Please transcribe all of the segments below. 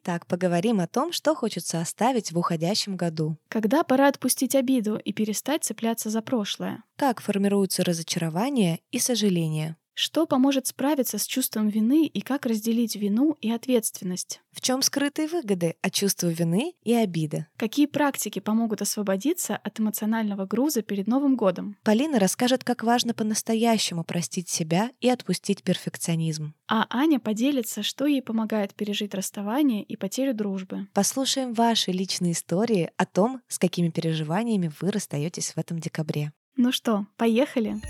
Итак, поговорим о том, что хочется оставить в уходящем году. Когда пора отпустить обиду и перестать цепляться за прошлое? Как формируются разочарование и сожаление? Что поможет справиться с чувством вины и как разделить вину и ответственность? В чем скрытые выгоды от чувства вины и обиды? Какие практики помогут освободиться от эмоционального груза перед Новым годом? Полина расскажет, как важно по-настоящему простить себя и отпустить перфекционизм. А Аня поделится, что ей помогает пережить расставание и потерю дружбы. Послушаем ваши личные истории о том, с какими переживаниями вы расстаетесь в этом декабре. Ну что, поехали?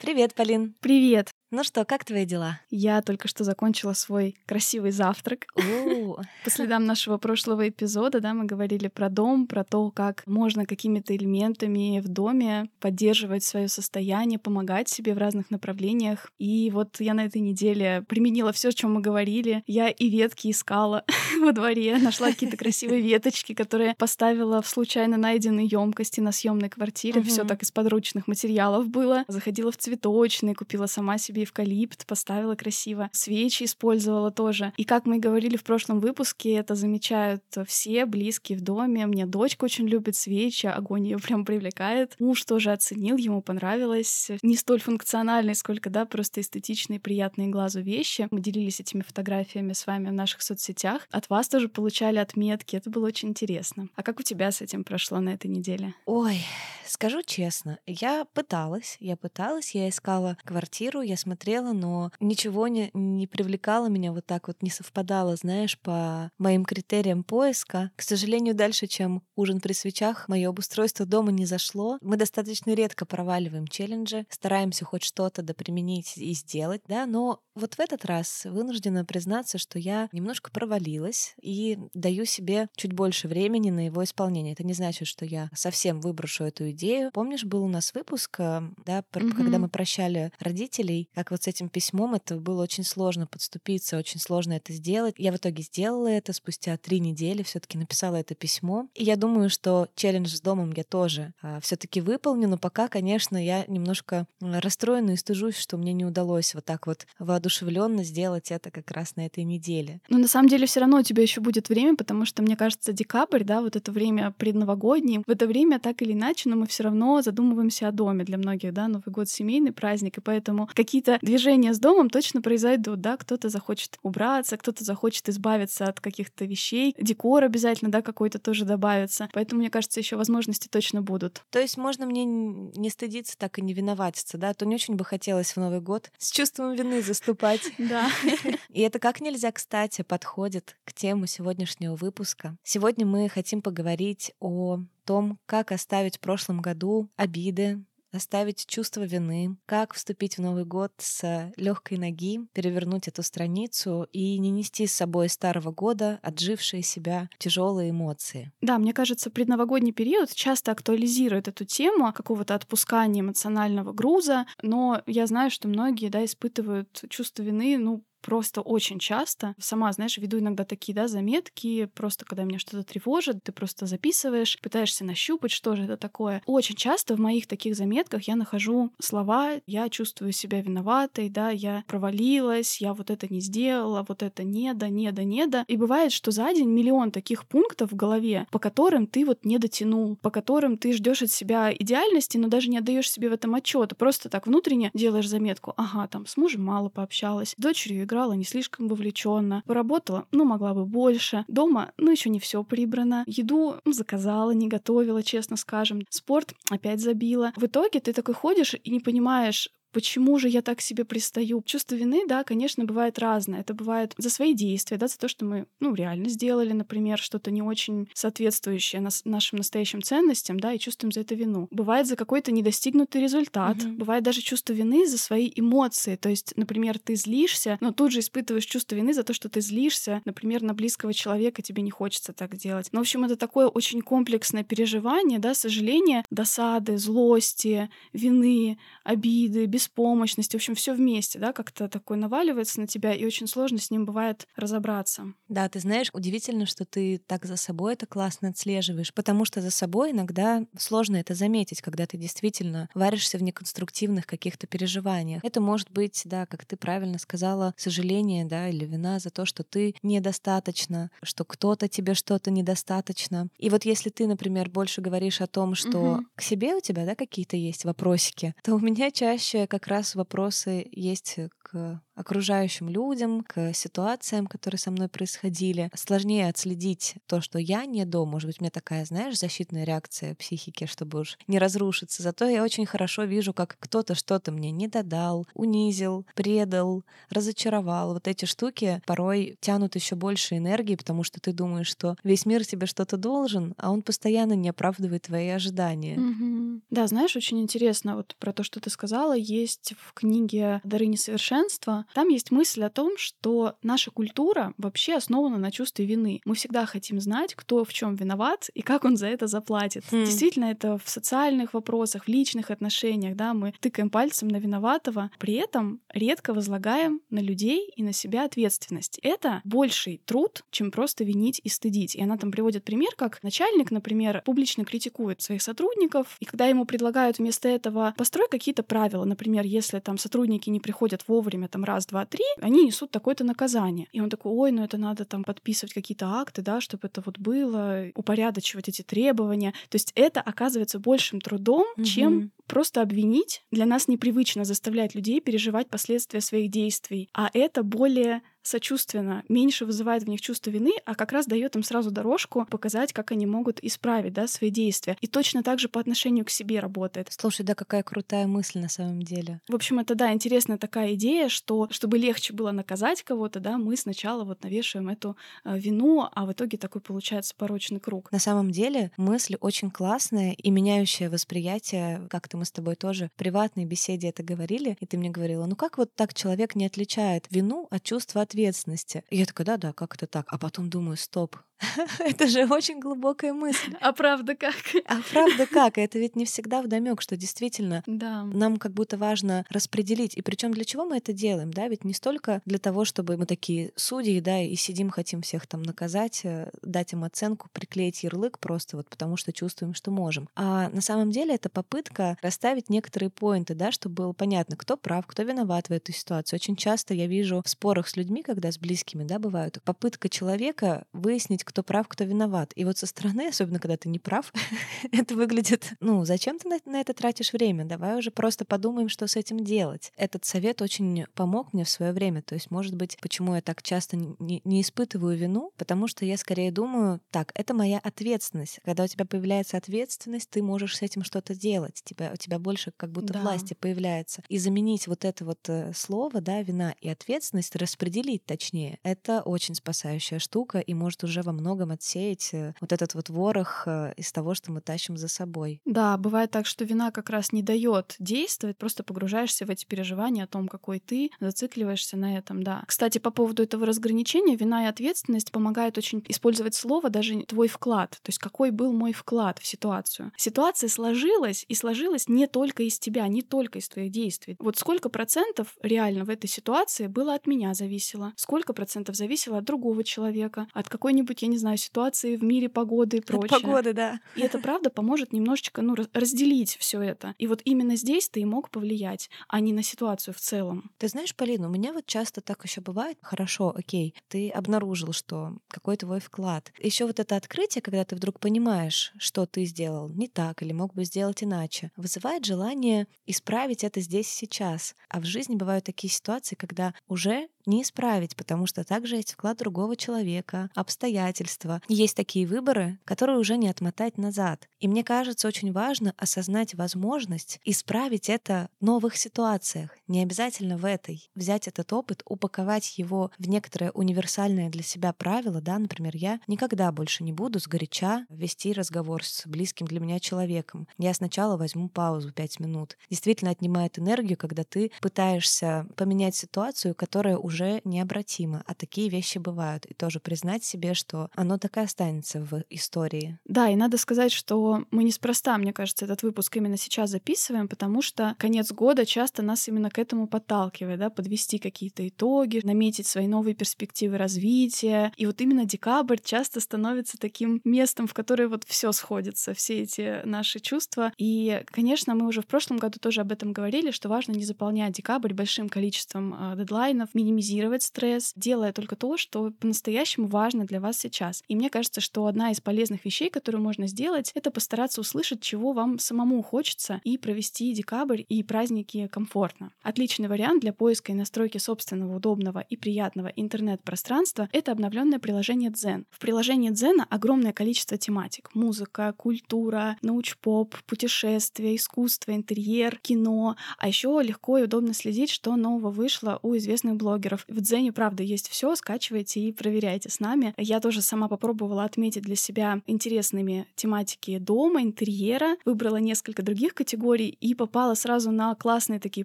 Привет, Полин. Привет. Ну что, как твои дела? Я только что закончила свой красивый завтрак. По следам нашего прошлого эпизода, да, мы говорили про дом, про то, как можно какими-то элементами в доме поддерживать свое состояние, помогать себе в разных направлениях. И вот я на этой неделе применила все, о чем мы говорили. Я и ветки искала во дворе, нашла какие-то красивые веточки, которые поставила в случайно найденные емкости на съемной квартире. Все так из подручных материалов было. Заходила в цветочный, купила сама себе себе эвкалипт, поставила красиво. Свечи использовала тоже. И как мы говорили в прошлом выпуске, это замечают все близкие в доме. Мне дочка очень любит свечи, огонь ее прям привлекает. Муж тоже оценил, ему понравилось. Не столь функциональные, сколько, да, просто эстетичные, приятные глазу вещи. Мы делились этими фотографиями с вами в наших соцсетях. От вас тоже получали отметки. Это было очень интересно. А как у тебя с этим прошло на этой неделе? Ой, скажу честно, я пыталась, я пыталась, я искала квартиру, я смотрела, но ничего не, не привлекало меня вот так вот, не совпадало, знаешь, по моим критериям поиска. К сожалению, дальше, чем ужин при свечах, мое обустройство дома не зашло. Мы достаточно редко проваливаем челленджи, стараемся хоть что-то доприменить и сделать, да, но вот в этот раз вынуждена признаться, что я немножко провалилась и даю себе чуть больше времени на его исполнение. Это не значит, что я совсем выброшу эту идею. Помнишь, был у нас выпуск, э, да, mm-hmm. когда мы прощали родителей, как вот с этим письмом это было очень сложно подступиться, очень сложно это сделать. Я в итоге сделала это спустя три недели, все-таки написала это письмо. И я думаю, что челлендж с домом я тоже а, все-таки выполню, но пока, конечно, я немножко расстроена и стыжусь, что мне не удалось вот так вот воодушевленно сделать это как раз на этой неделе. Но на самом деле все равно у тебя еще будет время, потому что, мне кажется, декабрь, да, вот это время предновогоднее, в это время так или иначе, но мы все равно задумываемся о доме для многих, да, Новый год семейный праздник, и поэтому какие-то движения с домом точно произойдут, да, кто-то захочет убраться, кто-то захочет избавиться от каких-то вещей, декор обязательно, да, какой-то тоже добавится. Поэтому, мне кажется, еще возможности точно будут. То есть можно мне не стыдиться, так и не виноватиться, да, то не очень бы хотелось в Новый год с чувством вины заступать. Да. И это как нельзя, кстати, подходит к тему сегодняшнего выпуска. Сегодня мы хотим поговорить о том, как оставить в прошлом году обиды, оставить чувство вины, как вступить в Новый год с легкой ноги, перевернуть эту страницу и не нести с собой старого года отжившие себя тяжелые эмоции. Да, мне кажется, предновогодний период часто актуализирует эту тему какого-то отпускания эмоционального груза, но я знаю, что многие да, испытывают чувство вины, ну, просто очень часто. Сама, знаешь, веду иногда такие, да, заметки, просто когда меня что-то тревожит, ты просто записываешь, пытаешься нащупать, что же это такое. Очень часто в моих таких заметках я нахожу слова, я чувствую себя виноватой, да, я провалилась, я вот это не сделала, вот это не да, не да, не да. И бывает, что за день миллион таких пунктов в голове, по которым ты вот не дотянул, по которым ты ждешь от себя идеальности, но даже не отдаешь себе в этом отчета. Просто так внутренне делаешь заметку, ага, там с мужем мало пообщалась, с дочерью играла не слишком вовлеченно, поработала, ну, могла бы больше. Дома, ну, еще не все прибрано. Еду ну, заказала, не готовила, честно скажем. Спорт опять забила. В итоге ты такой ходишь и не понимаешь, почему же я так себе пристаю? Чувство вины, да, конечно, бывает разное. Это бывает за свои действия, да, за то, что мы, ну, реально сделали, например, что-то не очень соответствующее нас, нашим настоящим ценностям, да, и чувствуем за это вину. Бывает за какой-то недостигнутый результат. Угу. Бывает даже чувство вины за свои эмоции. То есть, например, ты злишься, но тут же испытываешь чувство вины за то, что ты злишься, например, на близкого человека, тебе не хочется так делать. Ну, в общем, это такое очень комплексное переживание, да, сожаление, досады, злости, вины, обиды, беспомощности, в общем, все вместе, да, как-то такое наваливается на тебя, и очень сложно с ним бывает разобраться. Да, ты знаешь, удивительно, что ты так за собой это классно отслеживаешь, потому что за собой иногда сложно это заметить, когда ты действительно варишься в неконструктивных каких-то переживаниях. Это может быть, да, как ты правильно сказала, сожаление, да, или вина за то, что ты недостаточно, что кто-то тебе что-то недостаточно. И вот если ты, например, больше говоришь о том, что угу. к себе у тебя, да, какие-то есть вопросики, то у меня чаще как раз вопросы есть к окружающим людям, к ситуациям, которые со мной происходили. Сложнее отследить то, что я не до. Может быть, у меня такая, знаешь, защитная реакция психики, чтобы уж не разрушиться. Зато я очень хорошо вижу, как кто-то что-то мне не додал, унизил, предал, разочаровал. Вот эти штуки порой тянут еще больше энергии, потому что ты думаешь, что весь мир тебе что-то должен, а он постоянно не оправдывает твои ожидания. Mm-hmm. Да, знаешь, очень интересно вот про то, что ты сказала, в книге «Дары несовершенства» Там есть мысль о том, что наша культура вообще основана на чувстве вины. Мы всегда хотим знать, кто в чем виноват и как он за это заплатит. Хм. Действительно, это в социальных вопросах, в личных отношениях, да, мы тыкаем пальцем на виноватого, при этом редко возлагаем на людей и на себя ответственность. Это больший труд, чем просто винить и стыдить. И она там приводит пример, как начальник, например, публично критикует своих сотрудников, и когда ему предлагают вместо этого построить какие-то правила, например, если там сотрудники не приходят вовремя там раз, два, три, они несут такое-то наказание. И он такой, ой, ну это надо там подписывать какие-то акты, да, чтобы это вот было, упорядочивать эти требования. То есть это оказывается большим трудом, угу. чем просто обвинить. Для нас непривычно заставлять людей переживать последствия своих действий, а это более сочувственно, меньше вызывает в них чувство вины, а как раз дает им сразу дорожку показать, как они могут исправить да, свои действия. И точно так же по отношению к себе работает. Слушай, да, какая крутая мысль на самом деле. В общем, это, да, интересная такая идея, что чтобы легче было наказать кого-то, да, мы сначала вот навешиваем эту э, вину, а в итоге такой получается порочный круг. На самом деле мысль очень классная и меняющая восприятие, как-то мы с тобой тоже в приватной беседе это говорили, и ты мне говорила, ну как вот так человек не отличает вину от чувства ответственности? И я такая, да-да, как это так? А потом думаю, стоп, Это же очень глубокая мысль. А правда как? А правда как? Это ведь не всегда вдомек, что действительно да. нам как будто важно распределить. И причем для чего мы это делаем? Да, ведь не столько для того, чтобы мы такие судьи, да, и сидим, хотим всех там наказать, э, дать им оценку, приклеить ярлык просто вот потому, что чувствуем, что можем. А на самом деле это попытка расставить некоторые поинты, да, чтобы было понятно, кто прав, кто виноват в этой ситуации. Очень часто я вижу в спорах с людьми, когда с близкими, да, бывают, попытка человека выяснить, кто прав, кто виноват. И вот со стороны, особенно когда ты не прав, это выглядит, ну, зачем ты на, на это тратишь время? Давай уже просто подумаем, что с этим делать. Этот совет очень помог мне в свое время. То есть, может быть, почему я так часто не, не испытываю вину, потому что я скорее думаю, так, это моя ответственность. Когда у тебя появляется ответственность, ты можешь с этим что-то делать. Тебя, у тебя больше как будто да. власти появляется. И заменить вот это вот э, слово, да, вина и ответственность, распределить точнее, это очень спасающая штука и может уже во многом отсеять э, вот этот вот ворох э, из того, что мы тащим за собой. Да, бывает так, что вина как раз не дает действовать, просто погружаешься в эти переживания о том, какой ты, зацикливаешься на этом, да. Кстати, по поводу этого разграничения, вина и ответственность помогают очень использовать слово даже твой вклад, то есть какой был мой вклад в ситуацию. Ситуация сложилась, и сложилась не только из тебя, не только из твоих действий. Вот сколько процентов реально в этой ситуации было от меня зависело, сколько процентов зависело от другого человека, от какой-нибудь, я не знаю, ситуации в мире погоды и прочее. От погоды, да. И это правда поможет немножечко, ну, разделить все это. И вот именно здесь ты и мог повлиять, а не на ситуацию в целом. Ты знаешь, Полина, у меня вот часто так еще бывает. Хорошо, окей, ты обнаружил, что какой твой вклад. Еще вот это открытие, когда ты вдруг понимаешь, что ты сделал не так или мог бы сделать иначе, вызывает желание исправить это здесь и сейчас. А в жизни бывают такие ситуации, когда уже не исправить, потому что также есть вклад другого человека, обстоятельства. Есть такие выборы, которые уже не отмотать назад. И мне кажется, очень важно осознать возможность исправить это в новых ситуациях, не обязательно в этой. Взять этот опыт, упаковать его в некоторое универсальное для себя правило, да, например, я никогда больше не буду сгоряча вести разговор с близким для меня человеком. Я сначала возьму паузу 5 минут. Действительно отнимает энергию, когда ты пытаешься поменять ситуацию, которая уже необратима. А такие вещи бывают. И тоже признать себе, что оно так и останется в истории. Да, и надо сказать, что мы неспроста, мне кажется, этот выпуск именно сейчас записываем, потому что конец года часто нас именно к этому подталкивает, да, подвести какие-то итоги, наметить свои новые перспективы развития. И вот именно декабрь часто становится таким местом, в которое вот все сходится, все эти наши чувства. И, конечно, мы уже в прошлом году тоже об этом говорили, что важно не заполнять декабрь большим количеством э, дедлайнов, минимизировать стресс, делая только то, что по-настоящему важно для вас сейчас. И мне кажется, что одна из полезных вещей, которую можно сделать, это постараться услышать, чего вам самому хочется, и провести декабрь и праздники комфортно. Отличный вариант для поиска и настройки собственного удобного и приятного интернет-пространства — это обновленное приложение Zen. В приложении Zen огромное количество тематик — музыка, культура, научпоп, путешествия, искусство, интерьер, кино. А еще легко и удобно следить, что нового вышло у известных блогеров. В Дзене, правда, есть все, скачивайте и проверяйте с нами. Я тоже сама попробовала отметить для себя интересными тематики дома, интерьера, выбрала несколько других категорий и попала сразу на классные такие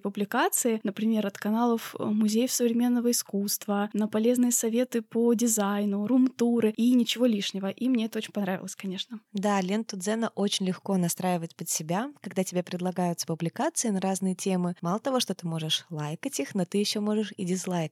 публикации, например, от каналов э, музеев современного искусства, на полезные советы по дизайну, рум-туры и ничего лишнего. И мне это очень понравилось, конечно. Да, ленту Дзена очень легко настраивать под себя, когда тебе предлагаются публикации на разные темы. Мало того, что ты можешь лайкать их, но ты еще можешь и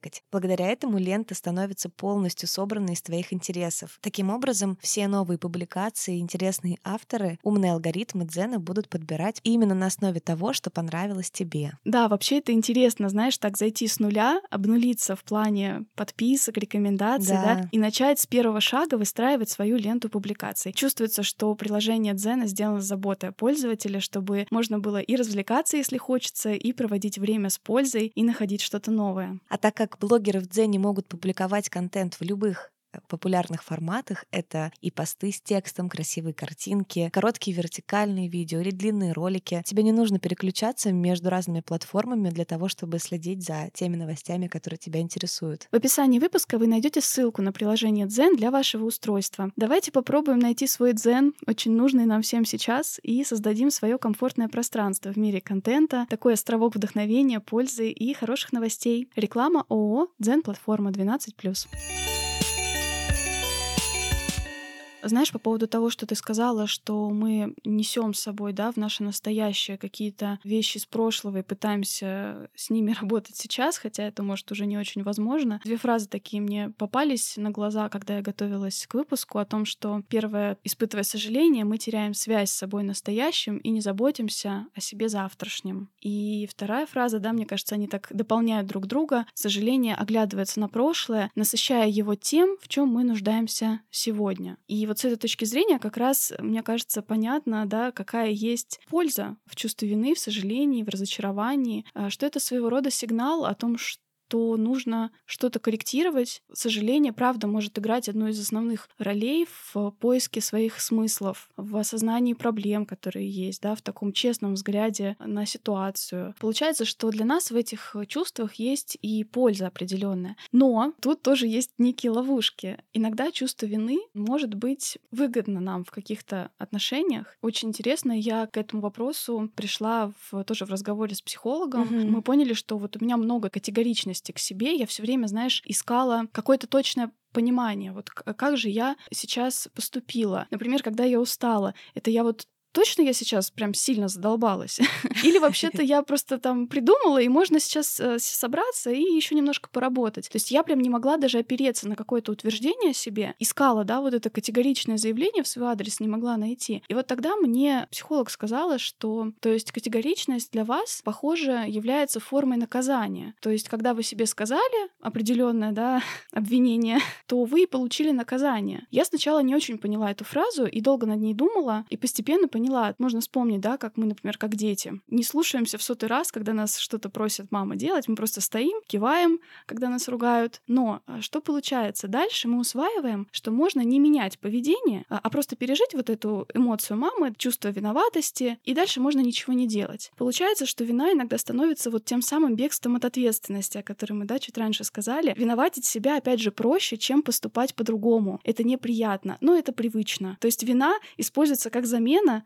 дизлайкать. Благодаря этому лента становится полностью собранной из твоих интересов. Таким образом, все новые публикации, интересные авторы, умные алгоритмы Дзена будут подбирать именно на основе того, что понравилось тебе. Да, вообще это интересно, знаешь, так зайти с нуля, обнулиться в плане подписок, рекомендаций, да, да и начать с первого шага выстраивать свою ленту публикаций. Чувствуется, что приложение Дзена сделано с заботой о пользователе, чтобы можно было и развлекаться, если хочется, и проводить время с пользой, и находить что-то новое. А так как блогеры в Дзене могут публиковать контент в любых популярных форматах это и посты с текстом, красивые картинки, короткие вертикальные видео или длинные ролики. Тебе не нужно переключаться между разными платформами для того, чтобы следить за теми новостями, которые тебя интересуют. В описании выпуска вы найдете ссылку на приложение Zen для вашего устройства. Давайте попробуем найти свой Zen, очень нужный нам всем сейчас, и создадим свое комфортное пространство в мире контента, такой островок вдохновения, пользы и хороших новостей. Реклама ООО Zen платформа 12+. Знаешь, по поводу того, что ты сказала, что мы несем с собой, да, в наше настоящее какие-то вещи из прошлого и пытаемся с ними работать сейчас, хотя это может уже не очень возможно. Две фразы такие мне попались на глаза, когда я готовилась к выпуску, о том, что первое, испытывая сожаление, мы теряем связь с собой настоящим и не заботимся о себе завтрашнем. И вторая фраза, да, мне кажется, они так дополняют друг друга. Сожаление оглядывается на прошлое, насыщая его тем, в чем мы нуждаемся сегодня. И вот с этой точки зрения как раз, мне кажется, понятно, да, какая есть польза в чувстве вины, в сожалении, в разочаровании, а, что это своего рода сигнал о том, что что нужно что-то корректировать. Сожаление, правда, может играть одну из основных ролей в поиске своих смыслов, в осознании проблем, которые есть, да, в таком честном взгляде на ситуацию. Получается, что для нас в этих чувствах есть и польза определенная. Но тут тоже есть некие ловушки. Иногда чувство вины может быть выгодно нам в каких-то отношениях. Очень интересно, я к этому вопросу пришла в, тоже в разговоре с психологом. Mm-hmm. Мы поняли, что вот у меня много категоричности к себе, я все время, знаешь, искала какое-то точное понимание, вот как же я сейчас поступила. Например, когда я устала, это я вот точно я сейчас прям сильно задолбалась? Или вообще-то я просто там придумала, и можно сейчас э, собраться и еще немножко поработать. То есть я прям не могла даже опереться на какое-то утверждение о себе. Искала, да, вот это категоричное заявление в свой адрес, не могла найти. И вот тогда мне психолог сказала, что, то есть категоричность для вас, похоже, является формой наказания. То есть когда вы себе сказали определенное, да, обвинение, то вы получили наказание. Я сначала не очень поняла эту фразу и долго над ней думала, и постепенно поняла, поняла. Можно вспомнить, да, как мы, например, как дети. Не слушаемся в сотый раз, когда нас что-то просит мама делать. Мы просто стоим, киваем, когда нас ругают. Но а, что получается? Дальше мы усваиваем, что можно не менять поведение, а, а просто пережить вот эту эмоцию мамы, чувство виноватости, и дальше можно ничего не делать. Получается, что вина иногда становится вот тем самым бегством от ответственности, о которой мы, да, чуть раньше сказали. Виноватить себя, опять же, проще, чем поступать по-другому. Это неприятно, но это привычно. То есть вина используется как замена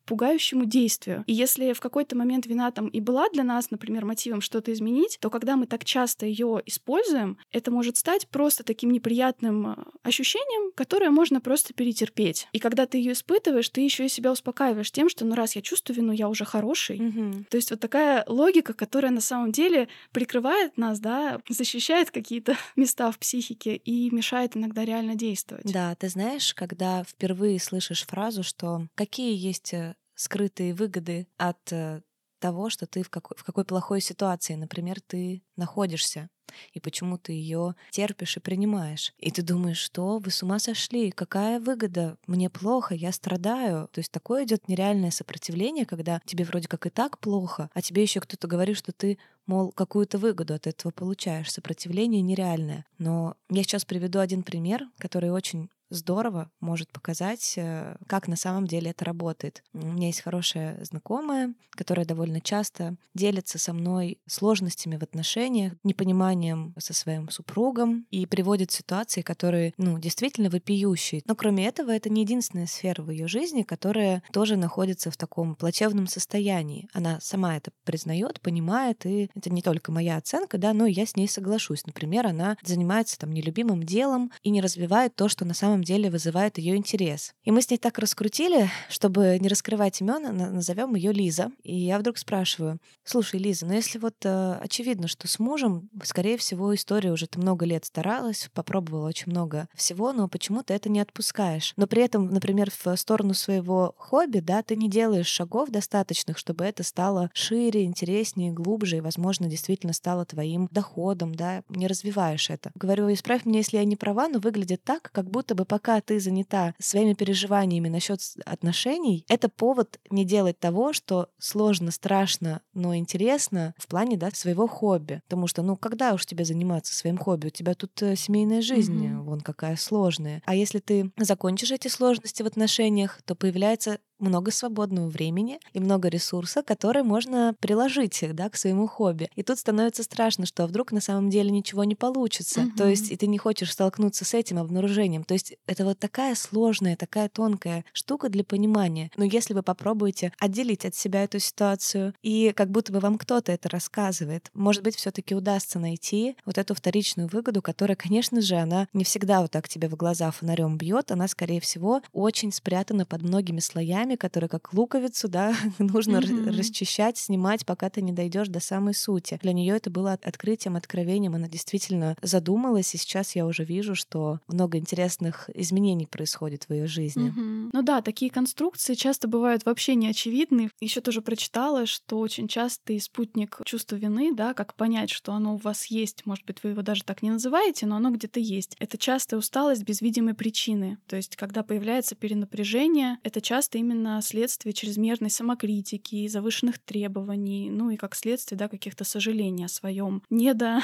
пугающему действию. И если в какой-то момент вина там и была для нас, например, мотивом что-то изменить, то когда мы так часто ее используем, это может стать просто таким неприятным э, ощущением, которое можно просто перетерпеть. И когда ты ее испытываешь, ты еще и себя успокаиваешь тем, что ну раз я чувствую вину, я уже хороший. Мгм. То есть вот такая логика, которая на самом деле прикрывает нас, да, защищает какие-то места в психике и мешает иногда реально действовать. Да, ты знаешь, когда впервые слышишь фразу, что какие есть э, скрытые выгоды от э, того, что ты в какой, в какой плохой ситуации, например, ты находишься, и почему ты ее терпишь и принимаешь. И ты думаешь, что вы с ума сошли, какая выгода, мне плохо, я страдаю. То есть такое идет нереальное сопротивление, когда тебе вроде как и так плохо, а тебе еще кто-то говорит, что ты мол, какую-то выгоду от этого получаешь. Сопротивление нереальное. Но я сейчас приведу один пример, который очень здорово может показать, э, как на самом деле это работает. У меня есть хорошая знакомая, которая довольно часто делится со мной сложностями в отношениях, непониманием со своим супругом и приводит ситуации, которые, ну, действительно вопиющие. Но кроме этого, это не единственная сфера в ее жизни, которая тоже находится в таком плачевном состоянии. Она сама это признает, понимает, и это не только моя оценка, да, но я с ней соглашусь. Например, она занимается там нелюбимым делом и не развивает то, что на самом деле вызывает ее интерес. И мы с ней так раскрутили, чтобы не раскрывать имен, назовем ее Лиза. И я вдруг спрашиваю: слушай, Лиза, ну если вот э, очевидно, что с мужем, скорее всего, история уже ты много лет старалась, попробовала очень много всего, но почему ты это не отпускаешь? Но при этом, например, в сторону своего хобби, да, ты не делаешь шагов достаточных, чтобы это стало шире, интереснее, глубже и, возможно, действительно стало твоим доходом, да, не развиваешь это. Говорю, исправь меня, если я не права, но выглядит так, как будто бы пока ты занята своими переживаниями насчет отношений, это повод не делать того, что сложно, страшно, но интересно в плане, да, своего хобби. Потому что, ну, когда уж тебе заниматься своим хобби? У тебя тут э, семейная жизнь, Мгм. вон какая сложная. А если ты закончишь эти сложности в отношениях, то появляется много свободного времени и много ресурса, которые можно приложить да, к своему хобби. И тут становится страшно, что вдруг на самом деле ничего не получится. То Мгм. есть и ты не хочешь столкнуться с этим обнаружением. То есть это вот такая сложная, такая тонкая штука для понимания. Но если вы попробуете отделить от себя эту ситуацию и как будто бы вам кто-то это рассказывает, может быть, все таки удастся найти вот эту вторичную выгоду, которая, конечно же, она не всегда вот так тебе в глаза фонарем бьет, она, скорее всего, очень спрятана под многими слоями, которые как луковицу, да, нужно Мгм. расчищать, снимать, пока ты не дойдешь до самой сути. Для нее это было от- открытием, откровением. Она действительно задумалась, и сейчас я уже вижу, что много интересных изменений происходит в ее жизни. Мгм. Ну да, такие конструкции часто бывают вообще неочевидны. Еще тоже прочитала, что очень часто и спутник чувства вины, да, как понять, что оно у вас есть, может быть, вы его даже так не называете, но оно где-то есть. Это частая усталость без видимой причины. То есть, когда появляется перенапряжение, это часто именно следствие чрезмерной самокритики, завышенных требований, ну и как следствие, да, каких-то сожалений о своем недо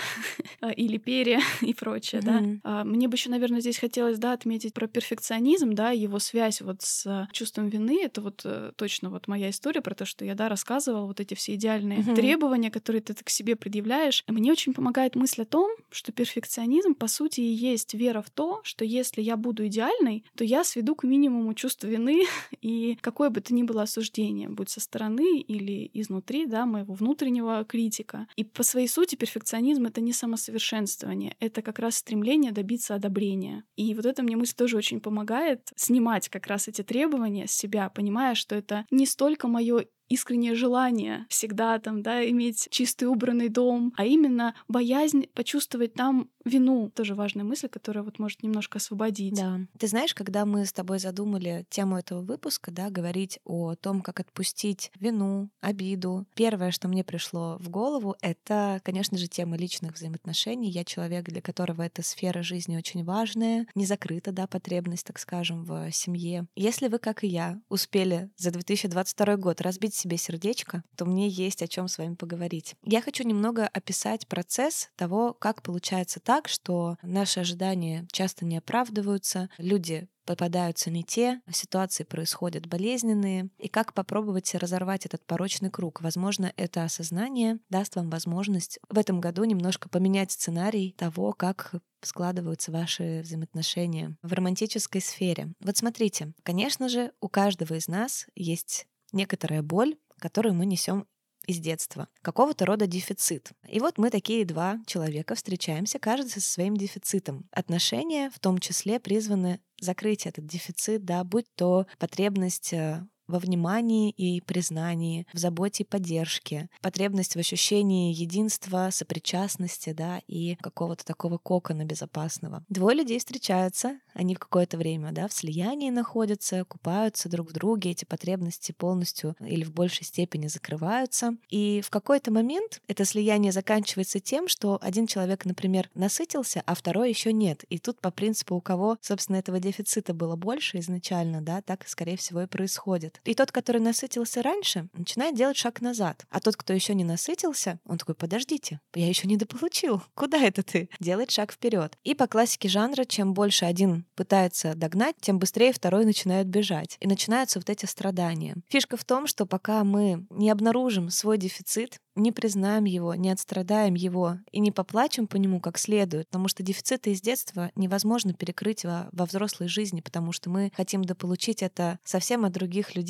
или пере и прочее, да. А, Мне бы еще, наверное, здесь хотелось, да, отметить про перфекционизм, да, его связь вот с э, чувством вины. Это вот э, точно вот моя история про то, что я, да, рассказывала вот эти все идеальные требования, которые ты к себе предъявляешь. Мне очень помогает мысль о том, что перфекционизм, по сути, и есть вера в то, что если я буду идеальной, то я сведу к минимуму чувство вины и какое бы то ни было осуждение, будь со стороны или изнутри, да, моего внутреннего критика. И по своей сути перфекционизм — это не самосовершенствование, это как раз стремление добиться одобрения. И вот это мне мысль тоже очень помогает снимать как раз эти требования с себя, понимая, что это не столько мое искреннее желание всегда там, да, иметь чистый убранный дом, а именно боязнь почувствовать там вину. Тоже важная мысль, которая вот может немножко освободить. Да. Ты знаешь, когда мы с тобой задумали тему этого выпуска, да, говорить о том, как отпустить вину, обиду, первое, что мне пришло в голову, это, конечно же, тема личных взаимоотношений. Я человек, для которого эта сфера жизни очень важная, не закрыта, да, потребность, так скажем, в семье. Если вы, как и я, успели за 2022 год разбить себе сердечко, то мне есть о чем с вами поговорить. Я хочу немного описать процесс того, как получается так, что наши ожидания часто не оправдываются, люди попадаются не те, ситуации происходят болезненные, и как попробовать разорвать этот порочный круг. Возможно, это осознание даст вам возможность в этом году немножко поменять сценарий того, как складываются ваши взаимоотношения в романтической сфере. Вот смотрите, конечно же, у каждого из нас есть некоторая боль, которую мы несем из детства, какого-то рода дефицит. И вот мы такие два человека встречаемся, каждый со своим дефицитом. Отношения в том числе призваны закрыть этот дефицит, да, будь то потребность э, во внимании и признании, в заботе и поддержке, потребность в ощущении единства, сопричастности, да, и какого-то такого кокона безопасного. Двое людей встречаются, они какое-то время, да, в слиянии находятся, купаются друг в друге, эти потребности полностью или в большей степени закрываются. И в какой-то момент это слияние заканчивается тем, что один человек, например, насытился, а второй еще нет. И тут по принципу, у кого, собственно, этого дефицита было больше изначально, да, так, скорее всего, и происходит. И тот, который насытился раньше, начинает делать шаг назад. А тот, кто еще не насытился, он такой, подождите, я еще не дополучил. Куда это ты? Делает шаг вперед. И по классике жанра, чем больше один пытается догнать, тем быстрее второй начинает бежать. И начинаются вот эти страдания. Фишка в том, что пока мы не обнаружим свой дефицит, не признаем его, не отстрадаем его и не поплачем по нему как следует, потому что дефициты из детства невозможно перекрыть во, во взрослой жизни, потому что мы хотим дополучить это совсем от других людей,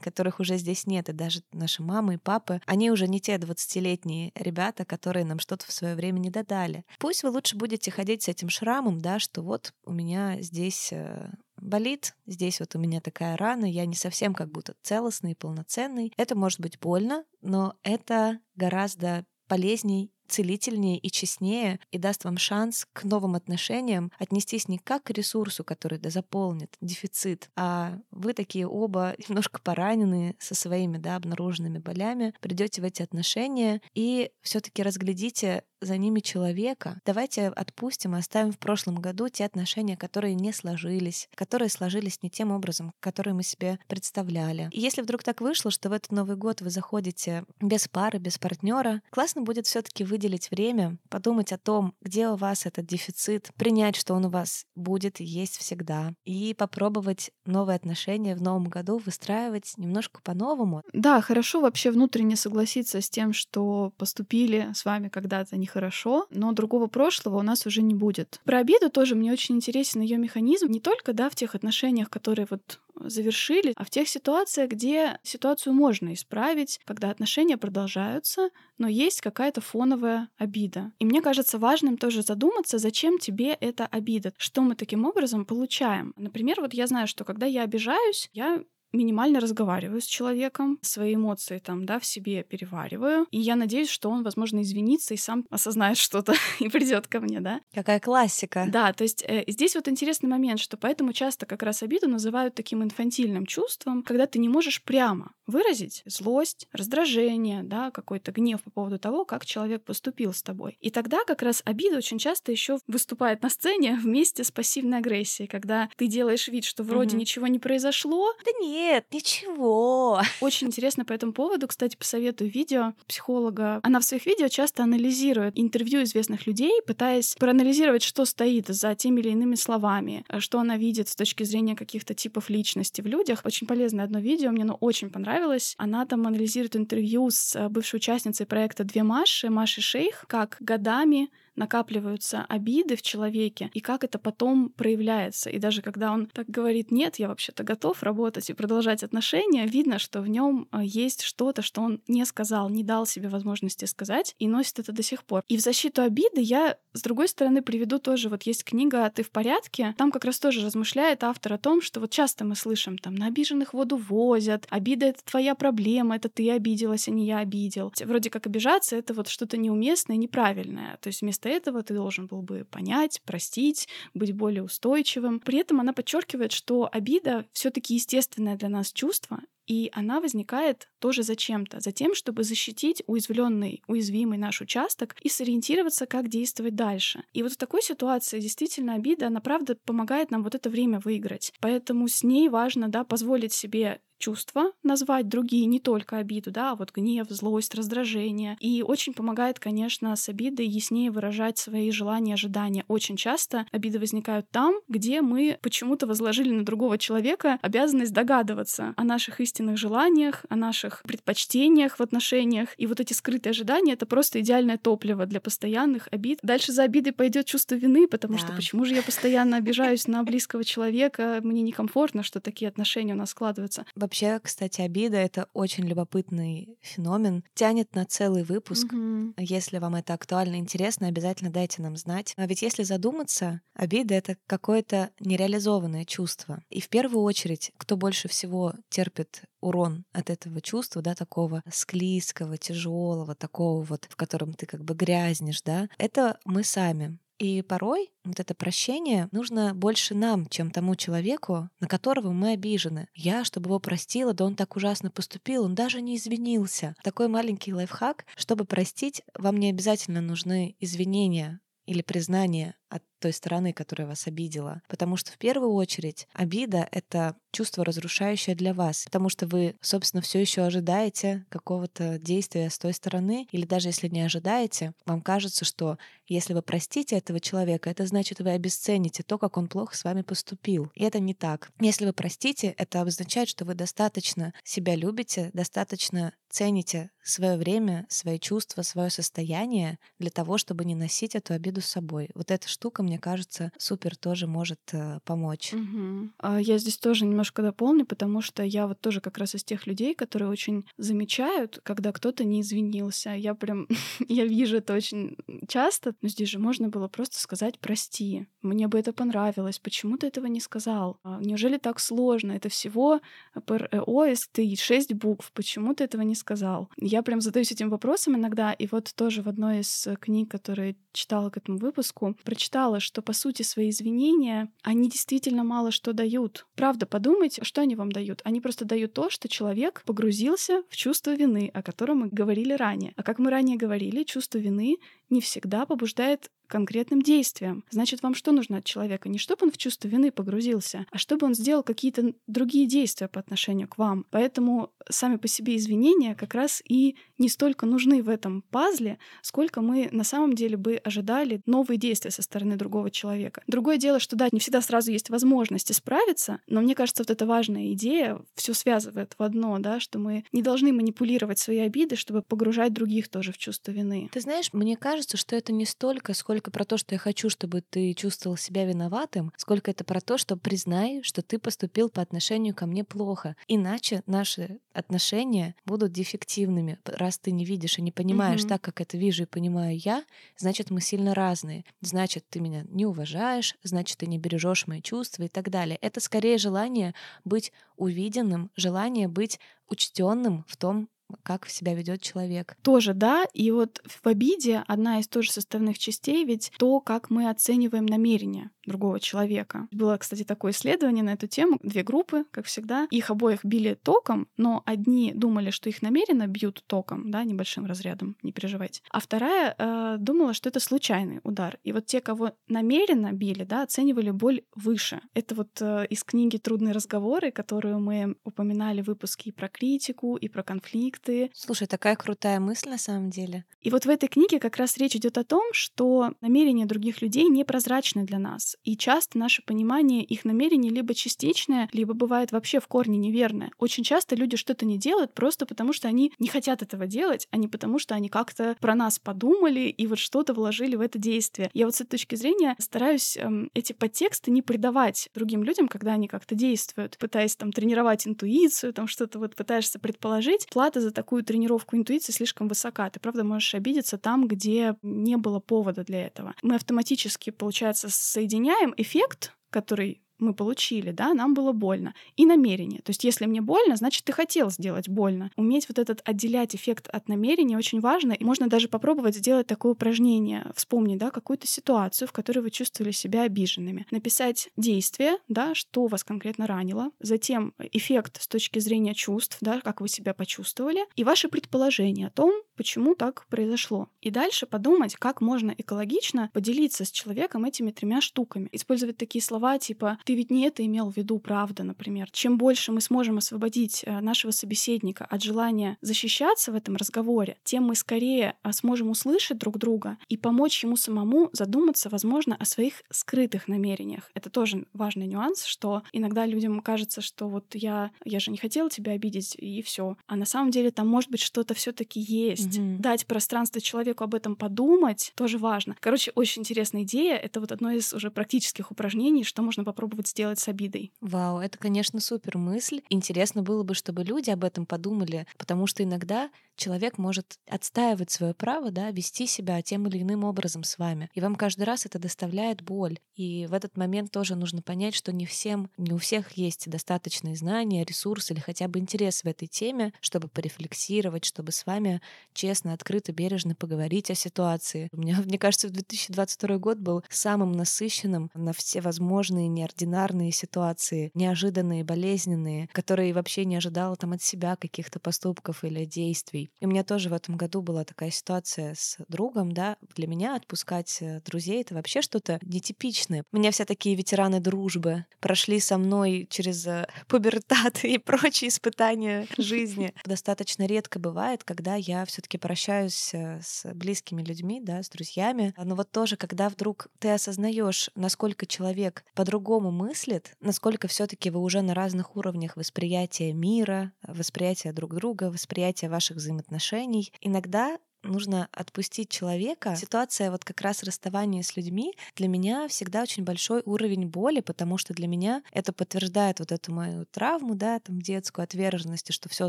которых уже здесь нет, и даже наши мамы и папы, они уже не те 20-летние ребята, которые нам что-то в свое время не додали. Пусть вы лучше будете ходить с этим шрамом, да, что вот у меня здесь э, болит, здесь вот у меня такая рана, я не совсем как будто целостный и полноценный. Это может быть больно, но это гораздо полезней целительнее и честнее и даст вам шанс к новым отношениям отнестись не как к ресурсу, который да, заполнит дефицит, а вы такие оба немножко пораненные со своими да, обнаруженными болями, придете в эти отношения и все-таки разглядите за ними человека. Давайте отпустим и оставим в прошлом году те отношения, которые не сложились, которые сложились не тем образом, который мы себе представляли. И если вдруг так вышло, что в этот Новый год вы заходите без пары, без партнера, классно будет все-таки выделить время, подумать о том, где у вас этот дефицит, принять, что он у вас будет и есть всегда, и попробовать новые отношения в новом году выстраивать немножко по-новому. Да, хорошо вообще внутренне согласиться с тем, что поступили с вами когда-то нехорошо, но другого прошлого у нас уже не будет. Про обиду тоже мне очень интересен ее механизм, не только да, в тех отношениях, которые вот завершили, а в тех ситуациях, где ситуацию можно исправить, когда отношения продолжаются, но есть какая-то фоновая обида. И мне кажется важным тоже задуматься, зачем тебе эта обида, что мы таким образом получаем. Например, вот я знаю, что когда я обижаюсь, я минимально разговариваю с человеком, свои эмоции там, да, в себе перевариваю. И я надеюсь, что он, возможно, извинится и сам осознает что-то и придет ко мне, да. Какая классика. Да, то есть э, здесь вот интересный момент, что поэтому часто как раз обиду называют таким инфантильным чувством, когда ты не можешь прямо выразить злость, раздражение, да, какой-то гнев по поводу того, как человек поступил с тобой. И тогда как раз обида очень часто еще выступает на сцене вместе с пассивной агрессией, когда ты делаешь вид, что вроде угу. ничего не произошло. Да нет, ничего. Очень интересно по этому поводу, кстати, посоветую видео психолога. Она в своих видео часто анализирует интервью известных людей, пытаясь проанализировать, что стоит за теми или иными словами, что она видит с точки зрения каких-то типов личности в людях. Очень полезное одно видео, мне оно очень понравилось. Она там анализирует интервью с э, бывшей участницей проекта «Две Маши», Маши Шейх, как годами накапливаются обиды в человеке и как это потом проявляется. И даже когда он так говорит, нет, я вообще-то готов работать и продолжать отношения, видно, что в нем а, есть что-то, что он не сказал, не дал себе возможности сказать и носит это до сих пор. И в защиту обиды я, с другой стороны, приведу тоже, вот есть книга «Ты в порядке», там как раз тоже размышляет автор о том, что вот часто мы слышим, там, на обиженных воду возят, обида — это твоя проблема, это ты обиделась, а не я обидел. Вроде как обижаться — это вот что-то неуместное, неправильное. То есть вместо этого ты должен был бы понять, простить, быть более устойчивым. При этом она подчеркивает, что обида все таки естественное для нас чувство, и она возникает тоже зачем-то, за тем, чтобы защитить уязвленный, уязвимый наш участок и сориентироваться, как действовать дальше. И вот в такой ситуации действительно обида, она правда помогает нам вот это время выиграть. Поэтому с ней важно, да, позволить себе чувства, назвать другие, не только обиду, да, а вот гнев, злость, раздражение. И очень помогает, конечно, с обидой яснее выражать свои желания, ожидания. Очень часто обиды возникают там, где мы почему-то возложили на другого человека обязанность догадываться о наших истинных желаниях, о наших предпочтениях в отношениях. И вот эти скрытые ожидания — это просто идеальное топливо для постоянных обид. Дальше за обидой пойдет чувство вины, потому да. что почему же я постоянно обижаюсь на близкого человека, мне некомфортно, что такие отношения у нас складываются. Вообще, кстати, обида — это очень любопытный феномен. Тянет на целый выпуск. Угу. Если вам это актуально и интересно, обязательно дайте нам знать. А ведь если задуматься, обида — это какое-то нереализованное чувство. И в первую очередь, кто больше всего терпит урон от этого чувства, да, такого склизкого, тяжелого, такого вот, в котором ты как бы грязнешь, да, это мы сами. И порой вот это прощение нужно больше нам, чем тому человеку, на которого мы обижены. Я, чтобы его простила, да он так ужасно поступил, он даже не извинился. Такой маленький лайфхак. Чтобы простить, вам не обязательно нужны извинения или признание от той стороны, которая вас обидела. Потому что в первую очередь обида — это чувство разрушающее для вас, потому что вы, собственно, все еще ожидаете какого-то действия с той стороны, или даже если не ожидаете, вам кажется, что если вы простите этого человека, это значит, вы обесцените то, как он плохо с вами поступил. И это не так. Если вы простите, это означает, что вы достаточно себя любите, достаточно цените свое время, свои чувства, свое состояние для того, чтобы не носить эту обиду с собой. Вот эта штука, мне кажется, супер тоже может э, помочь. Угу. А я здесь тоже немножко дополню, потому что я вот тоже как раз из тех людей, которые очень замечают, когда кто-то не извинился. Я прям, я вижу это очень часто, но здесь же можно было просто сказать «прости». Мне бы это понравилось. Почему ты этого не сказал? А неужели так сложно? Это всего ПРО, СТИ, шесть букв. Почему ты этого не сказал? Я прям задаюсь этим вопросом иногда, и вот тоже в одной из книг, которые читала к этому выпуску, прочитала, что, по сути, свои извинения, они действительно мало что дают. Правда, подумайте, что они вам дают. Они просто дают то, что человек погрузился в чувство вины, о котором мы говорили ранее. А как мы ранее говорили, чувство вины не всегда побуждает конкретным действиям. Значит, вам что нужно от человека? Не чтобы он в чувство вины погрузился, а чтобы он сделал какие-то другие действия по отношению к вам. Поэтому сами по себе извинения как раз и не столько нужны в этом пазле, сколько мы на самом деле бы ожидали новые действия со стороны другого человека. Другое дело, что да, не всегда сразу есть возможность исправиться, но мне кажется, вот эта важная идея все связывает в одно, да, что мы не должны манипулировать свои обиды, чтобы погружать других тоже в чувство вины. Ты знаешь, мне кажется, что это не столько, сколько про то, что я хочу, чтобы ты чувствовал себя виноватым, сколько это про то, что признай, что ты поступил по отношению ко мне плохо. Иначе наши отношения будут дефективными, раз ты не видишь и не понимаешь mm-hmm. так, как это вижу и понимаю я, значит, мы сильно разные. Значит, ты меня не уважаешь, значит, ты не бережешь мои чувства и так далее. Это скорее желание быть увиденным, желание быть учтенным в том, как себя ведет человек. Тоже да, и вот в обиде одна из тоже составных частей ведь то, как мы оцениваем намерения другого человека. Было, кстати, такое исследование на эту тему. Две группы, как всегда. Их обоих били током, но одни думали, что их намеренно бьют током, да, небольшим разрядом, не переживайте. А вторая э, думала, что это случайный удар. И вот те, кого намеренно били, да, оценивали боль выше. Это вот э, из книги «Трудные разговоры», которую мы упоминали в выпуске и про критику, и про конфликт, конфликты. Слушай, такая крутая мысль на самом деле. И вот в этой книге как раз речь идет о том, что намерения других людей непрозрачны для нас. И часто наше понимание их намерений либо частичное, либо бывает вообще в корне неверное. Очень часто люди что-то не делают просто потому, что они не хотят этого делать, а не потому, что они как-то про нас подумали и вот что-то вложили в это действие. Я вот с этой точки зрения стараюсь эм, эти подтексты не придавать другим людям, когда они как-то действуют, пытаясь там тренировать интуицию, там что-то вот пытаешься предположить. Плата за такую тренировку интуиции слишком высока. Ты, правда, можешь обидеться там, где не было повода для этого. Мы автоматически, получается, соединяем эффект, который мы получили, да, нам было больно. И намерение. То есть, если мне больно, значит, ты хотел сделать больно. Уметь вот этот отделять эффект от намерения очень важно. И можно даже попробовать сделать такое упражнение. Вспомнить, да, какую-то ситуацию, в которой вы чувствовали себя обиженными. Написать действие, да, что вас конкретно ранило. Затем эффект с точки зрения чувств, да, как вы себя почувствовали. И ваши предположения о том, почему так произошло. И дальше подумать, как можно экологично поделиться с человеком этими тремя штуками. Использовать такие слова типа ты ведь не это имел в виду, правда, например. Чем больше мы сможем освободить э, нашего собеседника от желания защищаться в этом разговоре, тем мы скорее э, сможем услышать друг друга и помочь ему самому задуматься, возможно, о своих скрытых намерениях. Это тоже важный нюанс, что иногда людям кажется, что вот я, я же не хотела тебя обидеть, и все. А на самом деле там может быть что-то все-таки есть. Mm-hmm. Дать пространство человеку об этом подумать тоже важно. Короче, очень интересная идея. Это вот одно из уже практических упражнений, что можно попробовать попробовать сделать с обидой. Вау, это, конечно, супер мысль. Интересно было бы, чтобы люди об этом подумали, потому что иногда человек может отстаивать свое право, да, вести себя тем или иным образом с вами. И вам каждый раз это доставляет боль. И в этот момент тоже нужно понять, что не всем, не у всех есть достаточные знания, ресурсы или хотя бы интерес в этой теме, чтобы порефлексировать, чтобы с вами честно, открыто, бережно поговорить о ситуации. У меня, мне кажется, 2022 год был самым насыщенным на все возможные неординарные ситуации, неожиданные, болезненные, которые вообще не ожидала там от себя каких-то поступков или действий. И у меня тоже в этом году была такая ситуация с другом, да. Для меня отпускать э, друзей — это вообще что-то нетипичное. У меня все такие ветераны дружбы прошли со мной через э, пубертат и прочие испытания жизни. Достаточно редко бывает, когда я все таки прощаюсь э, с близкими людьми, да, с друзьями. Но вот тоже, когда вдруг ты осознаешь, насколько человек по-другому мыслит, насколько все таки вы уже на разных уровнях восприятия мира, восприятия друг друга, восприятия ваших взаимоотношений. Иногда нужно отпустить человека. Ситуация вот как раз расставания с людьми для меня всегда очень большой уровень боли, потому что для меня это подтверждает вот эту мою травму, да, там детскую отверженность, что все